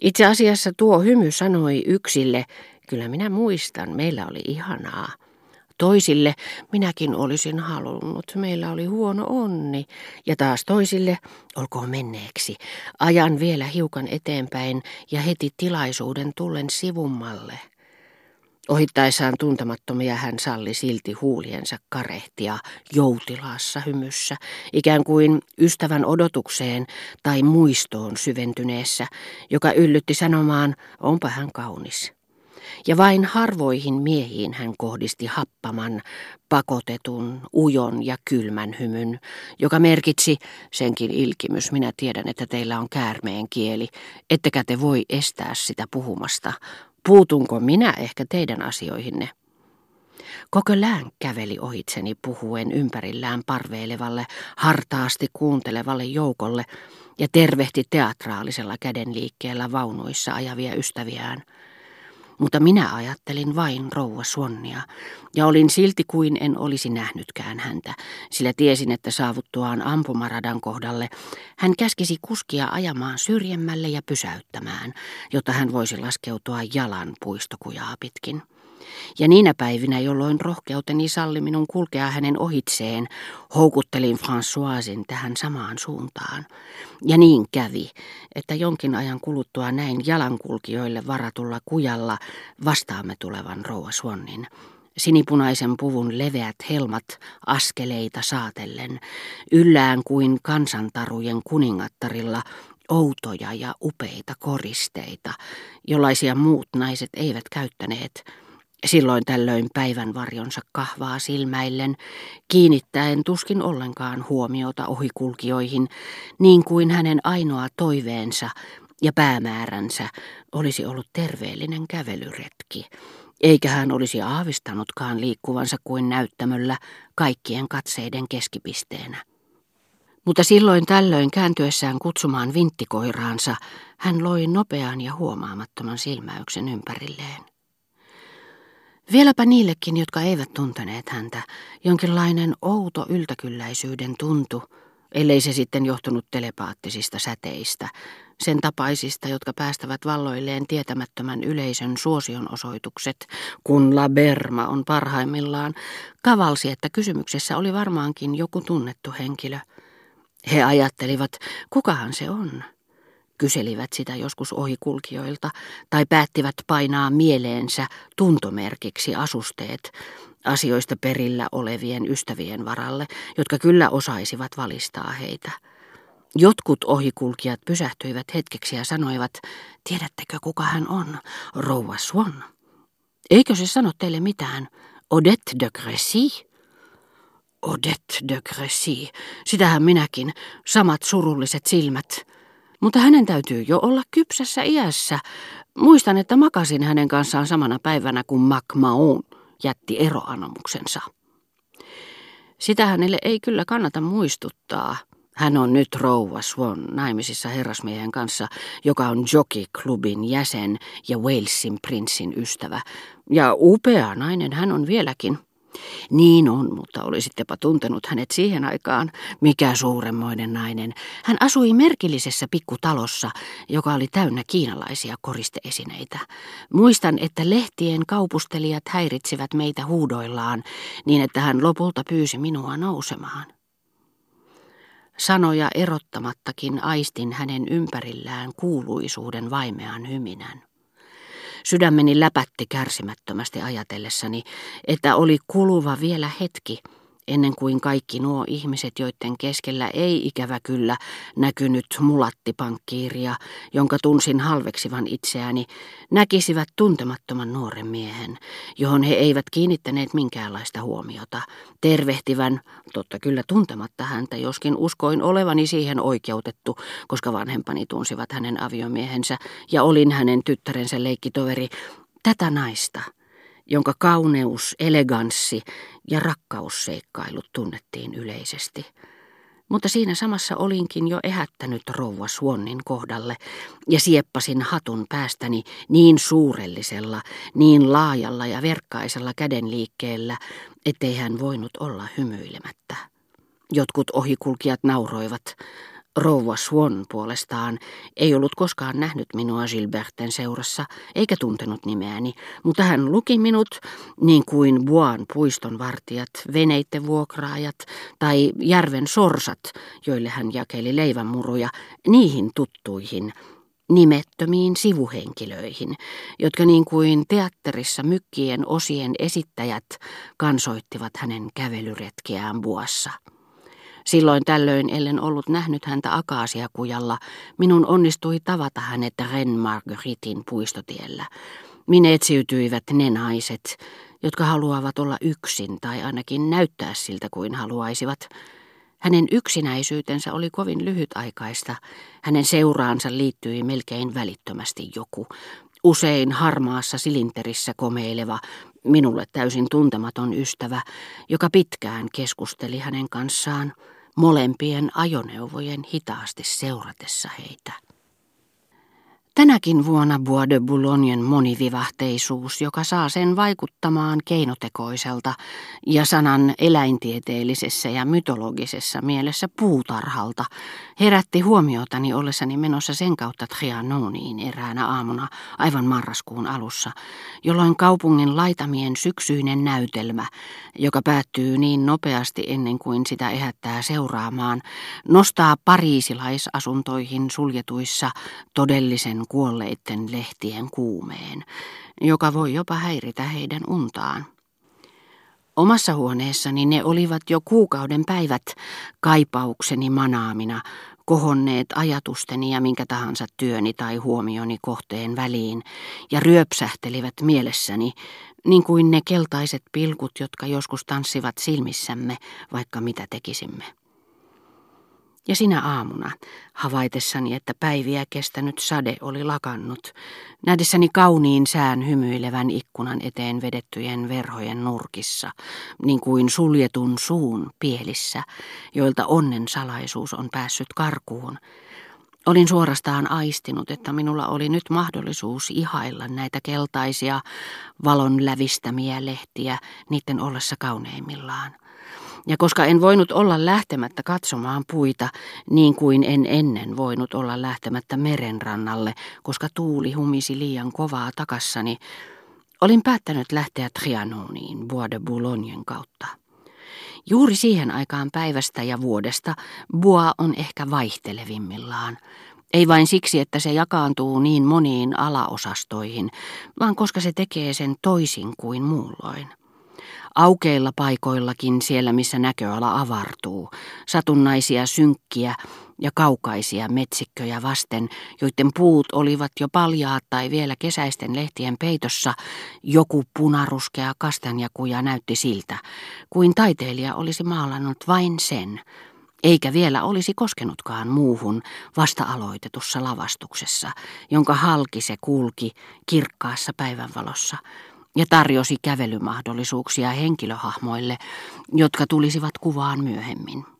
Itse asiassa tuo hymy sanoi yksille, kyllä minä muistan, meillä oli ihanaa. Toisille minäkin olisin halunnut, meillä oli huono onni. Ja taas toisille, olkoon menneeksi, ajan vielä hiukan eteenpäin ja heti tilaisuuden tullen sivummalle. Ohittaessaan tuntemattomia hän salli silti huuliensa karehtia joutilaassa hymyssä, ikään kuin ystävän odotukseen tai muistoon syventyneessä, joka yllytti sanomaan, onpa hän kaunis. Ja vain harvoihin miehiin hän kohdisti happaman, pakotetun, ujon ja kylmän hymyn, joka merkitsi, senkin ilkimys, minä tiedän, että teillä on käärmeen kieli, ettekä te voi estää sitä puhumasta, Puutunko minä ehkä teidän asioihinne? Koko lään käveli ohitseni puhuen ympärillään parveilevalle, hartaasti kuuntelevalle joukolle ja tervehti teatraalisella kädenliikkeellä vaunuissa ajavia ystäviään – mutta minä ajattelin vain rouva Suonnia, ja olin silti kuin en olisi nähnytkään häntä, sillä tiesin, että saavuttuaan ampumaradan kohdalle hän käskisi kuskia ajamaan syrjemmälle ja pysäyttämään, jotta hän voisi laskeutua jalan puistokujaa pitkin. Ja niinä päivinä, jolloin rohkeuteni salli minun kulkea hänen ohitseen, houkuttelin Françoisin tähän samaan suuntaan. Ja niin kävi, että jonkin ajan kuluttua näin jalankulkijoille varatulla kujalla vastaamme tulevan rouva Suonnin. Sinipunaisen puvun leveät helmat askeleita saatellen, yllään kuin kansantarujen kuningattarilla outoja ja upeita koristeita, jollaisia muut naiset eivät käyttäneet – Silloin tällöin päivän varjonsa kahvaa silmäillen, kiinnittäen tuskin ollenkaan huomiota ohikulkijoihin, niin kuin hänen ainoa toiveensa ja päämääränsä olisi ollut terveellinen kävelyretki, eikä hän olisi aavistanutkaan liikkuvansa kuin näyttämöllä kaikkien katseiden keskipisteenä. Mutta silloin tällöin kääntyessään kutsumaan vinttikoiraansa, hän loi nopean ja huomaamattoman silmäyksen ympärilleen. Vieläpä niillekin, jotka eivät tunteneet häntä, jonkinlainen outo yltäkylläisyyden tuntu, ellei se sitten johtunut telepaattisista säteistä, sen tapaisista, jotka päästävät valloilleen tietämättömän yleisön suosionosoitukset, kun La Berma on parhaimmillaan, kavalsi, että kysymyksessä oli varmaankin joku tunnettu henkilö. He ajattelivat, kukahan se on kyselivät sitä joskus ohikulkijoilta tai päättivät painaa mieleensä tuntomerkiksi asusteet asioista perillä olevien ystävien varalle, jotka kyllä osaisivat valistaa heitä. Jotkut ohikulkijat pysähtyivät hetkeksi ja sanoivat, tiedättekö kuka hän on, rouva Swan? Eikö se sano teille mitään? Odette de Crécy? Odette de Crécy, sitähän minäkin, samat surulliset silmät. Mutta hänen täytyy jo olla kypsässä iässä. Muistan, että makasin hänen kanssaan samana päivänä, kun MacMahon jätti eroanomuksensa. Sitä hänelle ei kyllä kannata muistuttaa. Hän on nyt rouva Swan naimisissa herrasmiehen kanssa, joka on Jockey-klubin jäsen ja Walesin prinssin ystävä. Ja upea nainen hän on vieläkin. Niin on, mutta olisittepa tuntenut hänet siihen aikaan. Mikä suuremmoinen nainen. Hän asui merkillisessä pikkutalossa, joka oli täynnä kiinalaisia koristeesineitä. Muistan, että lehtien kaupustelijat häiritsivät meitä huudoillaan, niin että hän lopulta pyysi minua nousemaan. Sanoja erottamattakin aistin hänen ympärillään kuuluisuuden vaimean hyminän. Sydämeni läpätti kärsimättömästi ajatellessani, että oli kuluva vielä hetki – ennen kuin kaikki nuo ihmiset, joiden keskellä ei ikävä kyllä näkynyt mulattipankkiiria, jonka tunsin halveksivan itseäni, näkisivät tuntemattoman nuoren miehen, johon he eivät kiinnittäneet minkäänlaista huomiota, tervehtivän, totta kyllä tuntematta häntä, joskin uskoin olevani siihen oikeutettu, koska vanhempani tunsivat hänen aviomiehensä ja olin hänen tyttärensä leikkitoveri, tätä naista – jonka kauneus, eleganssi ja rakkausseikkailut tunnettiin yleisesti. Mutta siinä samassa olinkin jo ehättänyt rouva Suonnin kohdalle ja sieppasin hatun päästäni niin suurellisella, niin laajalla ja verkkaisella kädenliikkeellä, ettei hän voinut olla hymyilemättä. Jotkut ohikulkijat nauroivat. Rouva Swan puolestaan ei ollut koskaan nähnyt minua Gilberten seurassa, eikä tuntenut nimeäni, mutta hän luki minut niin kuin Buan puiston vartijat, veneitten vuokraajat tai järven sorsat, joille hän jakeli leivänmuruja, niihin tuttuihin, nimettömiin sivuhenkilöihin, jotka niin kuin teatterissa mykkien osien esittäjät kansoittivat hänen kävelyretkeään Buassa. Silloin tällöin, ellen ollut nähnyt häntä akaasiakujalla, minun onnistui tavata hänet Ren Margueritin puistotiellä. Minne etsiytyivät ne naiset, jotka haluavat olla yksin tai ainakin näyttää siltä kuin haluaisivat. Hänen yksinäisyytensä oli kovin lyhytaikaista. Hänen seuraansa liittyi melkein välittömästi joku, usein harmaassa silinterissä komeileva, minulle täysin tuntematon ystävä, joka pitkään keskusteli hänen kanssaan molempien ajoneuvojen hitaasti seuratessa heitä. Tänäkin vuonna Bois de Boulognen monivivahteisuus, joka saa sen vaikuttamaan keinotekoiselta ja sanan eläintieteellisessä ja mytologisessa mielessä puutarhalta, herätti huomiotani ollessani menossa sen kautta Trianoniin eräänä aamuna aivan marraskuun alussa, jolloin kaupungin laitamien syksyinen näytelmä, joka päättyy niin nopeasti ennen kuin sitä ehättää seuraamaan, nostaa pariisilaisasuntoihin suljetuissa todellisen kuolleitten lehtien kuumeen, joka voi jopa häiritä heidän untaan. Omassa huoneessani ne olivat jo kuukauden päivät kaipaukseni manaamina, kohonneet ajatusteni ja minkä tahansa työni tai huomioni kohteen väliin, ja ryöpsähtelivät mielessäni, niin kuin ne keltaiset pilkut, jotka joskus tanssivat silmissämme, vaikka mitä tekisimme. Ja sinä aamuna, havaitessani, että päiviä kestänyt sade oli lakannut, nähdessäni kauniin sään hymyilevän ikkunan eteen vedettyjen verhojen nurkissa, niin kuin suljetun suun pielissä, joilta onnen salaisuus on päässyt karkuun, Olin suorastaan aistinut, että minulla oli nyt mahdollisuus ihailla näitä keltaisia, valon lävistämiä lehtiä niiden ollessa kauneimmillaan. Ja koska en voinut olla lähtemättä katsomaan puita, niin kuin en ennen voinut olla lähtemättä merenrannalle, koska tuuli humisi liian kovaa takassani, olin päättänyt lähteä Trianoniin Bois de Boulognen kautta. Juuri siihen aikaan päivästä ja vuodesta Bois on ehkä vaihtelevimmillaan. Ei vain siksi, että se jakaantuu niin moniin alaosastoihin, vaan koska se tekee sen toisin kuin muulloin. Aukeilla paikoillakin siellä, missä näköala avartuu, satunnaisia synkkiä ja kaukaisia metsikköjä vasten, joiden puut olivat jo paljaat tai vielä kesäisten lehtien peitossa, joku punaruskea kastanjakuja näytti siltä, kuin taiteilija olisi maalannut vain sen, eikä vielä olisi koskenutkaan muuhun vasta aloitetussa lavastuksessa, jonka halki se kulki kirkkaassa päivänvalossa, ja tarjosi kävelymahdollisuuksia henkilöhahmoille, jotka tulisivat kuvaan myöhemmin.